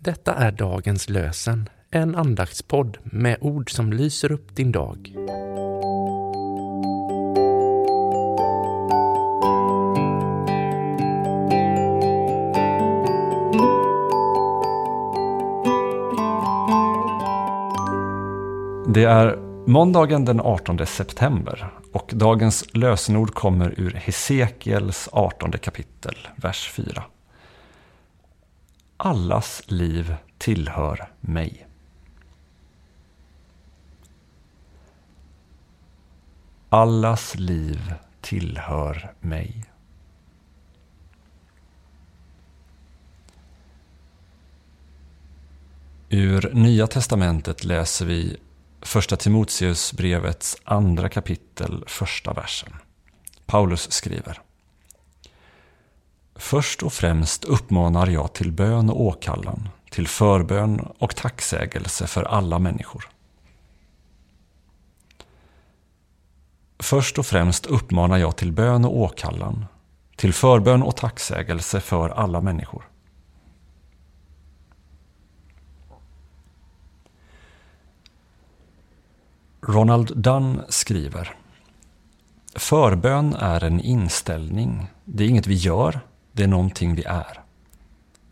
Detta är dagens lösen, en andaktspodd med ord som lyser upp din dag. Det är måndagen den 18 september och dagens lösenord kommer ur Hesekiels 18 kapitel, vers 4. Allas liv tillhör mig. Allas liv tillhör mig. Ur Nya testamentet läser vi Första Timoteusbrevets andra kapitel, första versen. Paulus skriver. Först och främst uppmanar jag till bön och åkallan, till förbön och tacksägelse för alla människor. Först och främst uppmanar jag till bön och åkallan, till förbön och tacksägelse för alla människor. Ronald Dunn skriver Förbön är en inställning. Det är inget vi gör, det är någonting vi är.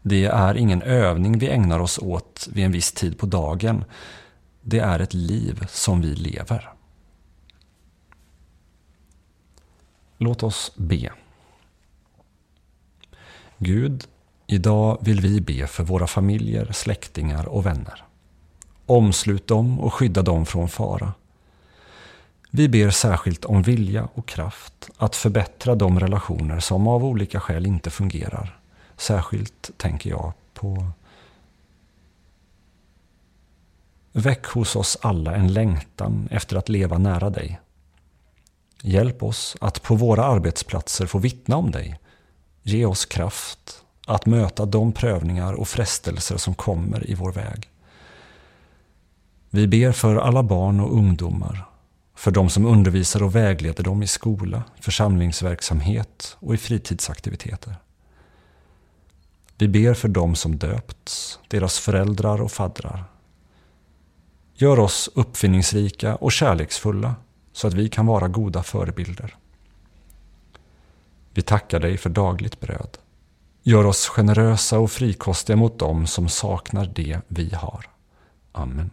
Det är ingen övning vi ägnar oss åt vid en viss tid på dagen. Det är ett liv som vi lever. Låt oss be. Gud, idag vill vi be för våra familjer, släktingar och vänner. Omslut dem och skydda dem från fara. Vi ber särskilt om vilja och kraft att förbättra de relationer som av olika skäl inte fungerar. Särskilt tänker jag på Väck hos oss alla en längtan efter att leva nära dig. Hjälp oss att på våra arbetsplatser få vittna om dig. Ge oss kraft att möta de prövningar och frestelser som kommer i vår väg. Vi ber för alla barn och ungdomar för de som undervisar och vägleder dem i skola, församlingsverksamhet och i fritidsaktiviteter. Vi ber för dem som döpts, deras föräldrar och faddrar. Gör oss uppfinningsrika och kärleksfulla så att vi kan vara goda förebilder. Vi tackar dig för dagligt bröd. Gör oss generösa och frikostiga mot dem som saknar det vi har. Amen.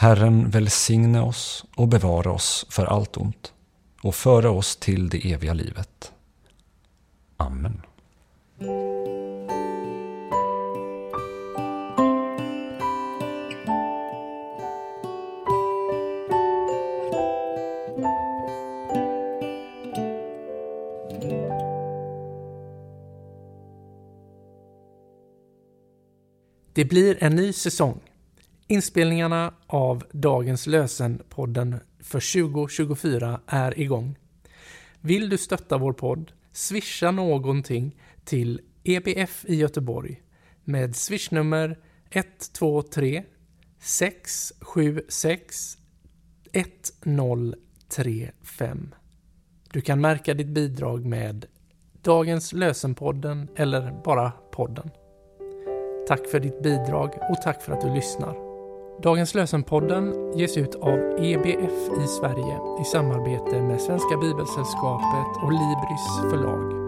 Herren välsigne oss och bevara oss för allt ont och föra oss till det eviga livet. Amen. Det blir en ny säsong Inspelningarna av dagens lösenpodden för 2024 är igång. Vill du stötta vår podd? Swisha någonting till EBF i Göteborg med swishnummer 123 676 1035. Du kan märka ditt bidrag med Dagens lösenpodden eller bara podden. Tack för ditt bidrag och tack för att du lyssnar. Dagens lösenpodden ges ut av EBF i Sverige i samarbete med Svenska Bibelsällskapet och Libris förlag.